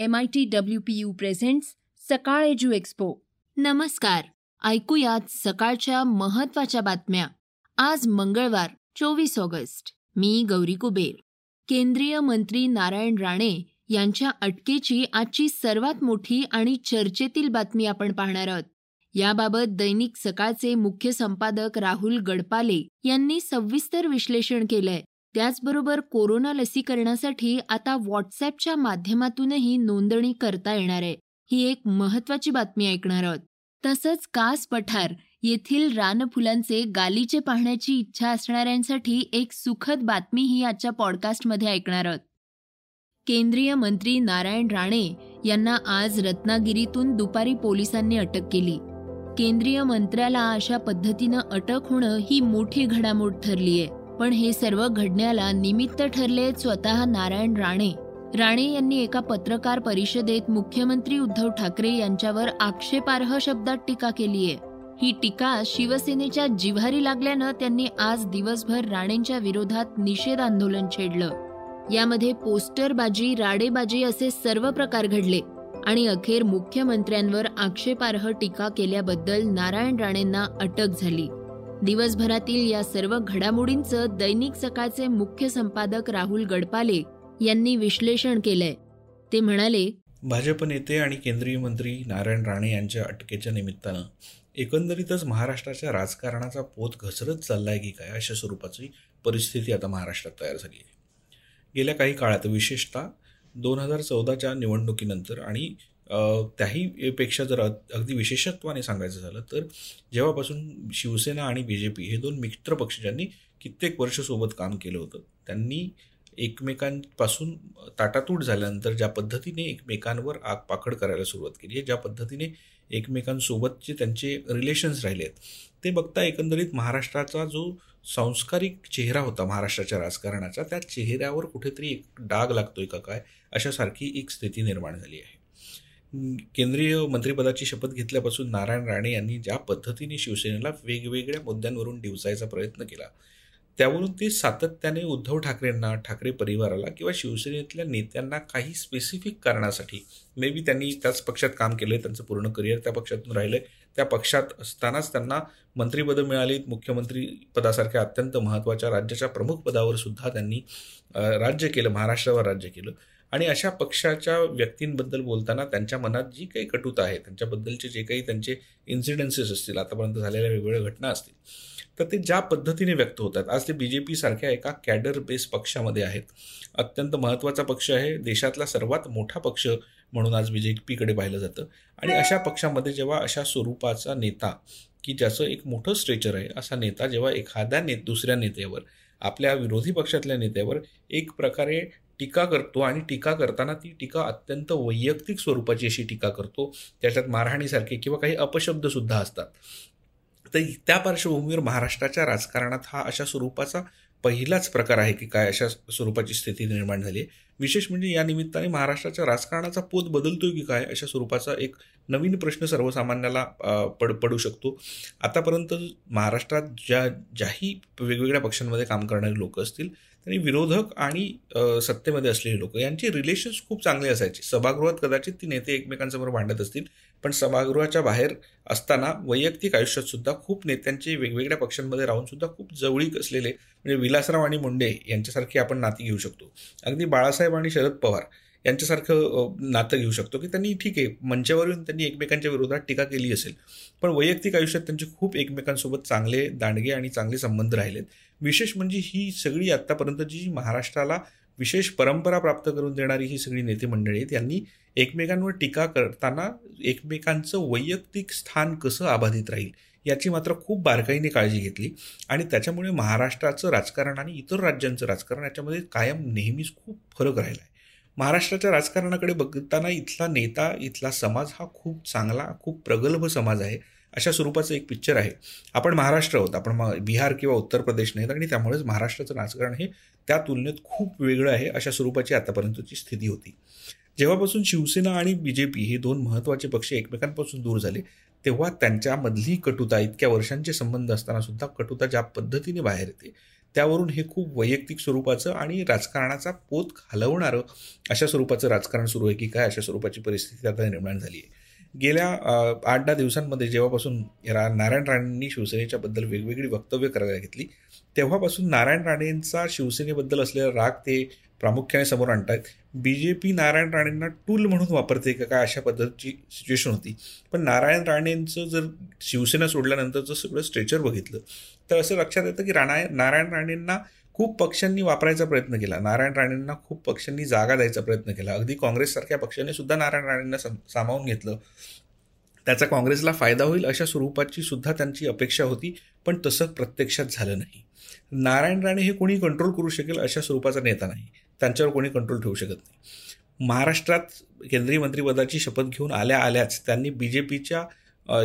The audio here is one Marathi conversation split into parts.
M I T W P U presents Sakal edu expo नमस्कार. ऐकूयात सकाळच्या महत्त्वाच्या बातम्या. आज मंगळवार चोवीस ऑगस्ट. मी गौरी कुबेर. केंद्रीय मंत्री नारायण राणे यांच्या अटकेची आजची सर्वात मोठी आणि चर्चेतील बातमी आपण पाहणार आहोत. याबाबत दैनिक सकाळचे मुख्य संपादक राहुल गडपाले यांनी सविस्तर विश्लेषण केलंय. त्याचबरोबर कोरोना लसीकरणासाठी आता व्हॉट्सअपच्या माध्यमातूनही नोंदणी करता येणार आहे. ही एक महत्वाची बातमी ऐकणार आहोत. तसंच कास पठार येथील रानफुलांचे गालीचे पाहण्याची इच्छा असणाऱ्यांसाठी एक सुखद बातमी ही आजच्या पॉडकास्टमध्ये ऐकणार आहोत. केंद्रीय मंत्री नारायण राणे यांना आज रत्नागिरीतून दुपारी पोलिसांनी अटक केली. केंद्रीय मंत्र्याला अशा पद्धतीनं अटक होणं ही मोठी घडामोड ठरलीय. पण हे सर्व घडण्याला निमित्त ठरले स्वतः नारायण राणे. राणे यांनी एका पत्रकार परिषदेत मुख्यमंत्री उद्धव ठाकरे यांच्यावर आक्षेपार्ह शब्दात टीका केलीय ही टीका शिवसेनेच्या जिव्हारी लागल्यानं त्यांनी आज दिवसभर राणेंच्या विरोधात निषेध आंदोलन छेडलं. यामध्ये पोस्टरबाजी राडेबाजी असे सर्व प्रकार घडले आणि अखेर मुख्यमंत्र्यांवर आक्षेपार्ह टीका केल्याबद्दल नारायण राणेंना अटक झाली. दिवसभरातील या सर्व घडामोडींचं दैनिक सकाळचे मुख्य संपादक राहुल गडपाले यांनी विश्लेषण केलंय. ते म्हणाले भाजप नेते आणि केंद्रीय मंत्री नारायण राणे यांच्या अटकेच्या निमित्तानं एकंदरीतच महाराष्ट्राच्या राजकारणाचा पोत घसरत चाललाय की काय अशा स्वरूपाची परिस्थिती आता महाराष्ट्रात तयार झाली आहे. गेल्या काही काळात विशेषतः दोन हजार चौदाच्या निवडणुकीनंतर आणि त्याही पेक्षा जर अगदी विशेषत्वाने सांगायचं झालं तर जेव्हापासून शिवसेना आणि बी जे पी हे दोन मित्र पक्ष ज्यांनी कित्येक वर्ष सोबत काम केलं होतं त्यांनी एकमेकांपासून ताटातूट झाल्यानंतर ज्या पद्धतीने एकमेकांवर आग पाखड करायला सुरुवात केली आहे ज्या पद्धतीने एकमेकांसोबतचे त्यांचे रिलेशन्स राहिले आहेत ते बघता एकंदरीत महाराष्ट्राचा जो सांस्कारिक चेहरा होता महाराष्ट्राच्या राजकारणाचा त्या चेहऱ्यावर कुठेतरी एक डाग लागतोय का काय अशासारखी एक स्थिती निर्माण झाली आहे. केंद्रीय मंत्रिपदाची शपथ घेतल्यापासून नारायण राणे यांनी ज्या पद्धतीने शिवसेनेला वेगवेगळ्या मुद्द्यांवरून डिवचायचा प्रयत्न केला त्यावरून ते सातत्याने उद्धव ठाकरेंना ठाकरे परिवाराला किंवा शिवसेनेतल्या नेत्यांना काही स्पेसिफिक कारणासाठी मे बी त्यांनी त्याच पक्षात काम केलं आहे त्यांचं पूर्ण करिअर त्या पक्षातून राहिलं आहे त्या पक्षात असतानाच त्यांना मंत्रिपदं मिळालीत मुख्यमंत्री पदासारख्या अत्यंत महत्त्वाच्या राज्याच्या प्रमुख पदावर सुद्धा त्यांनी राज्य केलं महाराष्ट्रावर राज्य केलं. आणि अशा पक्षाच्या व्यक्तींबद्दल बोलताना त्यांच्या मनात जी काही कटुता आहे त्यांच्याबद्दलचे जे काही त्यांचे इन्सिडेन्सेस असतील आतापर्यंत झालेल्या वेगवेगळ्या घटना असतील तर ते ज्या पद्धतीने व्यक्त होतात. आज ते बी जे पी सारख्या एका कॅडर बेस पक्षामध्ये आहेत. अत्यंत महत्त्वाचा पक्ष आहे. देशातला सर्वात मोठा पक्ष म्हणून आज बी जे पीकडे पाहिलं जातं. आणि अशा पक्षामध्ये जेव्हा अशा स्वरूपाचा नेता की ज्याचं एक मोठं स्ट्रेचर आहे असा नेता जेव्हा एखाद्या ने दुसऱ्या नेत्यावर आपल्या विरोधी पक्षातल्या नेत्यावर एक प्रकारे टीका करतो आणि टीका करताना ती टीका अत्यंत वैयक्तिक स्वरूपाची अशी टीका करतो. त्याच्यात मारहाणीसारखे किंवा काही अपशब्दसुद्धा असतात. तर त्या पार्श्वभूमीवर महाराष्ट्राच्या राजकारणात हा अशा स्वरूपाचा पहिलाच प्रकार आहे की काय अशा स्वरूपाची स्थिती निर्माण झाली आहे. विशेष म्हणजे या निमित्ताने महाराष्ट्राच्या राजकारणाचा पोत बदलतोय की काय अशा स्वरूपाचा एक नवीन प्रश्न सर्वसामान्याला पड पडू शकतो. आतापर्यंत महाराष्ट्रात ज्या ज्याही वेगवेगळ्या पक्षांमध्ये काम करणारे लोक असतील त्यांनी विरोधक आणि सत्तेमध्ये असलेले लोक यांचे रिलेशन्स खूप चांगले असायचे. सभागृहात कदाचित ती नेते एकमेकांसमोर भांडत असतील पण सभागृहाच्या बाहेर असताना वैयक्तिक आयुष्यात सुद्धा खूप नेत्यांचे वेगवेगळ्या पक्षांमध्ये राहून सुद्धा खूप जवळीक असलेले म्हणजे विलासराव आणि मुंडे यांच्यासारखी आपण नाती घेऊ शकतो. अगदी बाळासाहेब आणि शरद पवार यांच्यासारखं नातं घेऊ शकतो की त्यांनी ठीक आहे मंचावरून त्यांनी एकमेकांच्या विरोधात टीका केली असेल. पण वैयक्तिक आयुष्यात त्यांचे खूप एकमेकांसोबत चांगले दांडगे आणि चांगले संबंध राहिलेत. विशेष म्हणजे ही सगळी आत्तापर्यंत जी महाराष्ट्राला विशेष परंपरा प्राप्त करून देणारी ही सगळी नेते मंडळी आहेत यांनी एकमेकांवर टीका करताना एकमेकांचं वैयक्तिक स्थान कसं अबाधित राहील याची मात्र खूप बारकाईने काळजी घेतली. आणि त्याच्यामुळे महाराष्ट्राचं राजकारण आणि इतर राज्यांचं राजकारण याच्यामध्ये कायम नेहमीच खूप फरक राहिला आहे. महाराष्ट्राच्या राजकारणाकडे बघताना इथला नेता इथला समाज हा खूप चांगला खूप प्रगल्भ समाज आहे. अशा स्वरूपाचं एक पिक्चर आहे. आपण महाराष्ट्र आहोत. आपण बिहार किंवा उत्तर प्रदेश नाहीत आणि त्यामुळेच महाराष्ट्राचं राजकारण हे त्या तुलनेत खूप वेगळं आहे अशा स्वरूपाची आतापर्यंतची स्थिती होती. जेव्हापासून शिवसेना आणि बी जे पी हे दोन महत्त्वाचे पक्ष एकमेकांपासून दूर झाले तेव्हा त्यांच्यामधली कटुता इतक्या वर्षांचे संबंध असताना सुद्धा कटुता ज्या पद्धतीने बाहेर येते त्यावरून हे खूप वैयक्तिक स्वरूपाचं आणि राजकारणाचा पोत घालवणारं अशा स्वरूपाचं राजकारण सुरू आहे की काय अशा स्वरूपाची परिस्थिती आता निर्माण झाली आहे. गेल्या आठ दहा दिवसांमध्ये जेव्हापासून रा नारायण राणेंनी शिवसेनेच्या बद्दल वेगवेगळी वक्तव्य करायला घेतली तेव्हापासून नारायण राणेंचा शिवसेनेबद्दल असलेला राग ते प्रामुख्याने समोर आणतात बी जे पी नारायण राणेंना टूल म्हणून वापरते का काय अशा पद्धतीची सिच्युएशन होती. पण नारायण राणेंचं जर शिवसेना सोडल्यानंतरचं सगळं स्ट्रेचर बघितलं तर असं लक्षात येतं की राणा नारायण राणेंना खूप पक्षांनी वापरायचा प्रयत्न केला. नारायण राणेंना खूप पक्षांनी जागा द्यायचा प्रयत्न केला. अगदी काँग्रेससारख्या पक्षाने सुद्धा नारायण राणेंना सामावून घेतलं. त्याचा काँग्रेसला फायदा होईल अशा स्वरूपाची सुद्धा त्यांची अपेक्षा होती पण तसं प्रत्यक्षात झालं नाही. नारायण राणे हे कोणी कंट्रोल करू शकेल अशा स्वरूपाचा नेता नाही. त्यांच्यावर कोणी कंट्रोल ठेवू शकत नाही. महाराष्ट्रात केंद्रीय मंत्रिपदाची शपथ घेऊन आल्या आल्याच त्यांनी बी जे पीच्या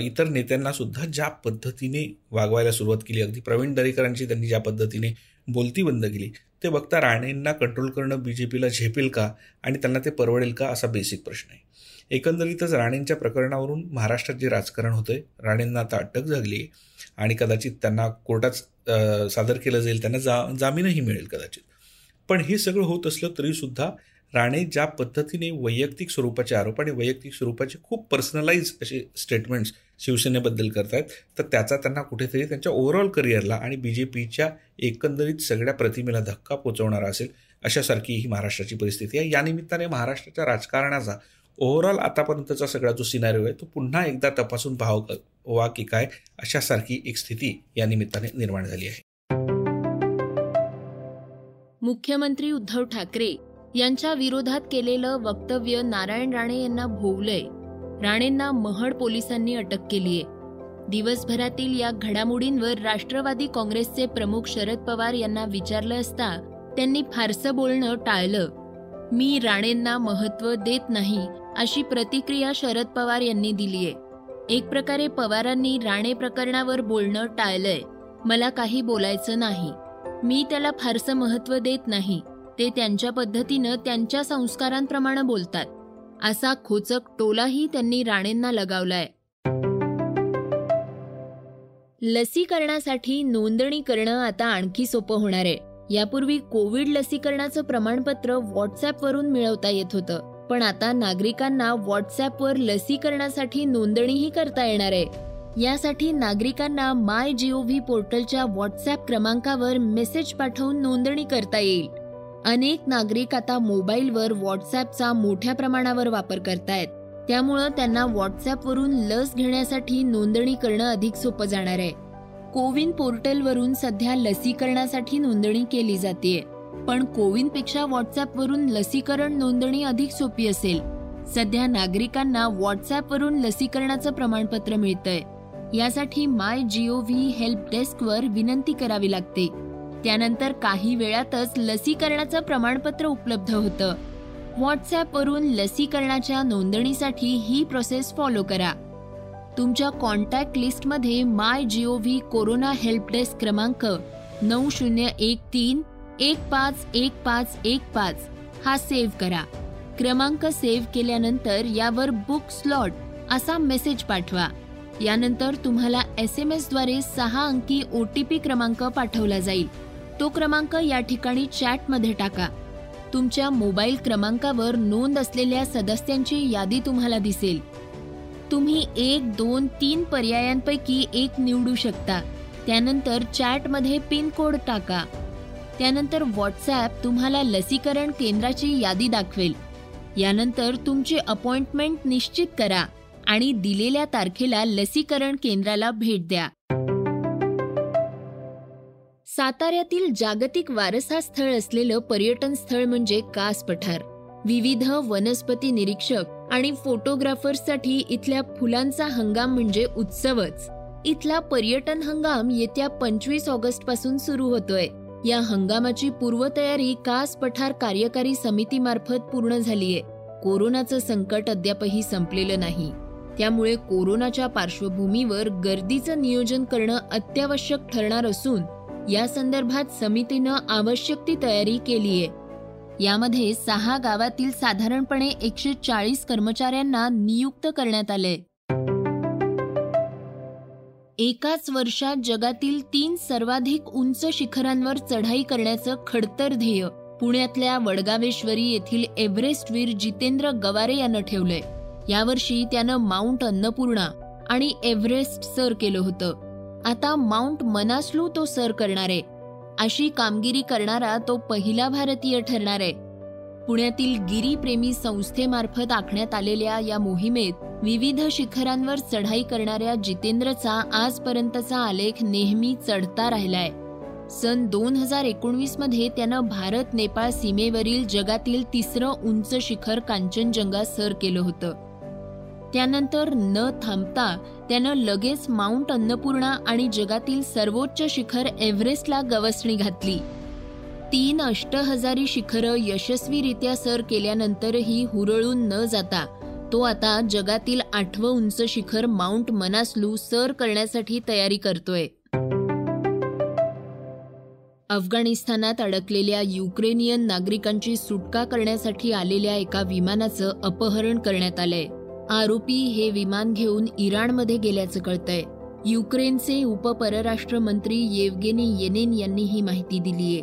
इतर नेत्यांना सुद्धा ज्या पद्धतीने वागवायला सुरुवात केली अगदी प्रवीण दरेकरांची त्यांनी ज्या पद्धतीने बोलती बंद केली. ते बघता राणेंना कंट्रोल करणं बी जे पीला झेपेल का? आणि त्यांना ते परवडेल का? असा बेसिक प्रश्न आहे. एकंदरीतच राणेंच्या प्रकरणावरून महाराष्ट्रात जे राजकारण होतंय राणेंना आता अटक झाली आणि कदाचित त्यांना कोर्टात सादर केलं जाईल त्यांना जा जामीनही मिळेल कदाचित. पण हे सगळं होत असलं तरीसुद्धा राणे ज्या पद्धतीने वैयक्तिक स्वरूपाचे आरोप आणि वैयक्तिक स्वरूपाचे खूप पर्सनलाइज असे स्टेटमेंट्स शिवसेनेबद्दल करतायत तर त्याचा त्यांना कुठेतरी त्यांच्या ओव्हरऑल करिअरला आणि बी जे पीच्या एकंदरीत सगळ्या प्रतिमेला धक्का पोचवणारा असेल अशासारखी ही महाराष्ट्राची परिस्थिती आहे. यानिमित्ताने महाराष्ट्राच्या राजकारणाचा ओव्हरऑल आतापर्यंतचा सगळा जो सिनारिओ आहे तो पुन्हा एकदा तपासून पाहावा की काय अशासारखी एक स्थिती या निमित्ताने निर्माण झाली आहे. मुख्यमंत्री उद्धव ठाकरे यांच्या विरोधात केलेलं वक्तव्य नारायण राणे यांना भोवलंय. राणेंना महड पोलिसांनी अटक केली आहे दिवसभरातील या घडामोडींवर राष्ट्रवादी काँग्रेसचे प्रमुख शरद पवार यांना विचारलं असता त्यांनी फारसं बोलणं टाळलं. मी राणेंना महत्त्व देत नाही अशी प्रतिक्रिया शरद पवार यांनी दिलीय. एक प्रकारे पवारांनी राणे प्रकरणावर बोलणं टाळलंय. मला काही बोलायचं नाही. मी त्याला फारसं महत्त्व देत नाही. ते त्यांच्या पद्धतीनं त्यांच्या संस्कारांप्रमाणे बोलतात. असा खोचक टोलाही त्यांनी राणेंना लगावलाय. लसीकरणासाठी नोंदणी करणं आता आणखी सोपं होणार आहे. यापूर्वी कोविड लसीकरणाचं प्रमाणपत्र व्हॉट्सअपवरून मिळवता येत होतं. पण आता नागरिकांना व्हॉट्सअपवर लसीकरणासाठी नोंदणीही करता येणार आहे. यासाठी नागरिकांना माय जीओव्ही पोर्टलच्या व्हॉट्सअप क्रमांकावर मेसेज पाठवून नोंदणी करता येईल. अनेक नागरिक आता मोबाईलवर व्हॉट्सअपचा मोठ्या प्रमाणावर वापर करतायत. त्यामुळं त्यांना व्हॉट्सअपवरून लस घेण्यासाठी नोंदणी करणं अधिक सोपं जाणार आहे. कोविन पोर्टलवरून सध्या लसीकरणासाठी नोंदणी केली जाते पण कोविनपेक्षा व्हॉट्सअपवरून लसीकरण नोंदणी अधिक सोपी असेल. सध्या नागरिकांना व्हॉट्सअपवरून लसीकरणाचं प्रमाणपत्र मिळतंय. यासाठी माय जिओव्ही हेल्प डेस्कवर विनंती करावी लागते. त्यानंतर काही वेळातच लसीकरणाचं प्रमाणपत्र उपलब्ध होतं. व्हॉट्सॲपवरून लसीकरणाच्या नोंदणीसाठी ही प्रोसेस फॉलो करा. तुमच्या कॉन्टॅक्ट लिस्टमध्ये my G O V corona help desk क्रमांक नऊ शून्य एक तीन एक पाच एक पाच एक पाच हा सेव्ह करा. क्रमांक सेव्ह केल्यानंतर यावर बुक स्लॉट असा मेसेज पाठवा. यानंतर तुम्हाला एस एम एसद्वारे सहा अंकी ओ टी पी क्रमांक पाठवला जाईल. तो क्रमांक या ठिकाणी चॅटमध्ये टाका. तुमच्या मोबाईल क्रमांकावर नोंद असलेल्या सदस्यांची यादी तुम्हाला दिसेल. तुम्ही एक दोन तीन पर्यायांपैकी एक निवडू शकता. त्यानंतर चॅटमध्ये पिन कोड टाका. त्यानंतर व्हॉट्सॲप तुम्हाला लसीकरण केंद्राची यादी दाखवेल. यानंतर तुमची अपॉइंटमेंट निश्चित करा आणि दिलेल्या तारखेला लसीकरण केंद्राला भेट द्या. साताऱ्यातील जागतिक वारसा स्थळ असलेलं पर्यटन स्थळ म्हणजे कास पठार. विविध वनस्पती निरीक्षक आणि फोटोग्राफर्ससाठी इथल्या फुलांचा हंगाम म्हणजे उत्सवच. इथला पर्यटन हंगाम येत्या पंचवीस ऑगस्टपासून सुरू होतोय. या हंगामाची पूर्वतयारी कास पठार कार्यकारी समितीमार्फत पूर्ण झालीय. कोरोनाचं संकट अद्यापही संपलेलं नाही. त्यामुळे कोरोनाच्या पार्श्वभूमीवर गर्दीचं नियोजन करणं अत्यावश्यक ठरणार असून या संदर्भात समितीनं आवश्यक ती तयारी केलीय. यामध्ये सहा गावातील साधारणपणे एकशे चाळीस कर्मचाऱ्यांना नियुक्त करण्यात आले एकाच वर्षात जगातील तीन सर्वाधिक उंच शिखरांवर चढाई करण्याचं खडतर ध्येय पुण्यातल्या वडगावेश्वरी येथील एव्हरेस्टवीर जितेंद्र गवारे यानं ठेवलंय. यावर्षी त्यानं माउंट अन्नपूर्णा आणि एव्हरेस्ट सर केलं होतं. आता माउंट मनासलू तो सर करणार. आहे अशी कामगिरी करणारा तो पहिला भारतीय ठरणार आहे. पुण्यातील गिरीप्रेमी संस्थेमार्फत आखण्यात आलेल्या या मोहिमेत विविध शिखरांवर चढाई करणाऱ्या जितेंद्रचा आजपर्यंतचा आलेख नेहमी चढता राहिलाय. सन दोन हजार एकोणवीसमध्ये त्यानं भारत नेपाळ सीमेवरील जगातील तिसरं उंच शिखर कांचनजंगा सर केलं होतं. त्यानंतर न थांबता त्यानं लगेच माउंट अन्नपूर्णा आणि जगातील सर्वोच्च शिखर एव्हरेस्टला गवसणी घातली. तीन अष्टहजारी शिखरं यशस्वीरित्या सर केल्यानंतरही हुरळून न जाता तो आता जगातील आठवं उंच शिखर माउंट मनासलू सर करण्यासाठी तयारी करतोय. अफगाणिस्तानात अडकलेल्या युक्रेनियन नागरिकांची सुटका करण्यासाठी आलेल्या एका विमानाचं अपहरण करण्यात आलंय. आरोपी हे विमान घेऊन इराणमध्ये गेल्याचं कळतंय. युक्रेनचे उपपरराष्ट्र मंत्री येवगेनी येनेन यांनी ही माहिती दिलीये.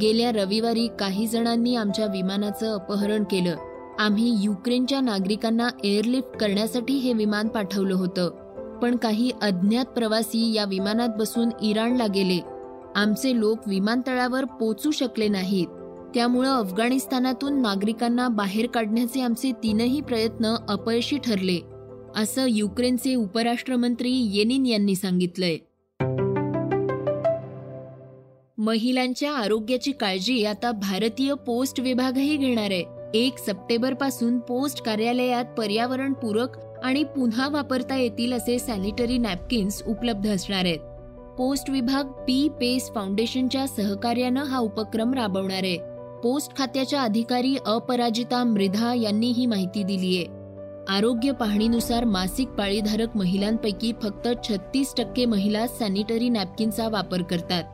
गेल्या रविवारी काही जणांनी आमच्या विमानाचं अपहरण केलं. आम्ही युक्रेनच्या नागरिकांना एअरलिफ्ट करण्यासाठी हे विमान पाठवलं होतं. पण काही अज्ञात प्रवासी या विमानात बसून इराणला गेले. आमचे लोक विमानतळावर पोचू शकले नाहीत. त्यामुळं अफगाणिस्तानातून नागरिकांना बाहेर काढण्याचे आमचे तीनही प्रयत्न अपयशी ठरले असं युक्रेनचे उपराष्ट्रमंत्री येनिन यांनी सांगितलंय. महिलांच्या आरोग्याची काळजी आता भारतीय पोस्ट विभागही घेणार आहे. एक सप्टेंबरपासून पोस्ट कार्यालयात पर्यावरणपूरक आणि पुन्हा वापरता येतील असे सॅनिटरी नॅपकिन्स उपलब्ध असणार आहेत. पोस्ट विभाग पी पेस फाउंडेशनच्या सहकार्यानं हा उपक्रम राबवणार आहे. पोस्ट खात्याच्या अधिकारी अपराजिता मृधा यांनी ही माहिती दिली आहे आरोग्य पाहणीनुसार मासिक पाळीधारक महिलांपैकी फक्त छत्तीस टक्के महिला सॅनिटरी नॅपकिनचा वापर करतात.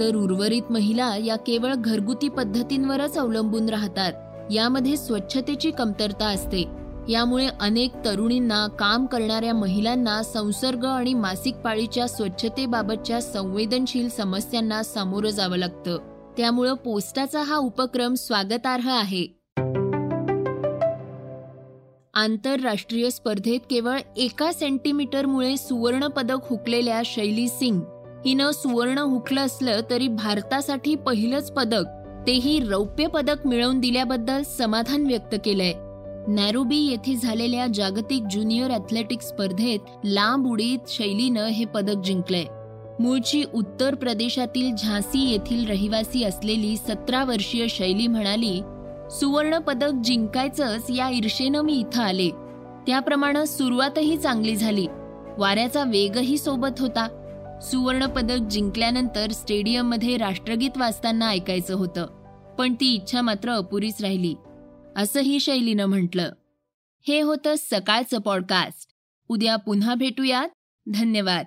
तर उर्वरित महिला या केवळ घरगुती पद्धतींवरच अवलंबून राहतात. यामध्ये स्वच्छतेची कमतरता असते. यामुळे अनेक तरुणींना काम करणाऱ्या महिलांना संसर्ग आणि मासिक पाळीच्या स्वच्छतेबाबतच्या संवेदनशील समस्यांना सामोरं जावं लागतं. त्यामुळं पोस्टाचा हा उपक्रम स्वागतार्ह आहे. आंतरराष्ट्रीय स्पर्धेत केवळ एका सेंटीमीटरमुळे सुवर्ण पदक हुकलेल्या शैली सिंग हिनं सुवर्ण हुकलं असलं तरी भारतासाठी पहिलंच पदक तेही रौप्य पदक मिळवून दिल्याबद्दल समाधान व्यक्त केलंय. नॅरोबी येथे झालेल्या जागतिक ज्युनियर अथलेटिक्स स्पर्धेत लांब उडीत शैलीनं हे पदक जिंकलंय. मूळची उत्तर प्रदेशातील झांसी येथील रहिवासी असलेली सतरा वर्षीय शैली म्हणाली सुवर्ण पदक जिंकायचंच या ईर्षेनं मी इथं आले. त्याप्रमाणे सुरुवातही चांगली झाली. वाऱ्याचा वेगही सोबत होता. सुवर्ण पदक जिंकल्यानंतर स्टेडियममध्ये राष्ट्रगीत वाचताना ऐकायचं होतं. पण ती इच्छा मात्र अपुरीच राहिली. असंही शैलीनं म्हटलं. हे होतं सकाळचं पॉडकास्ट. उद्या पुन्हा भेटूयात. धन्यवाद.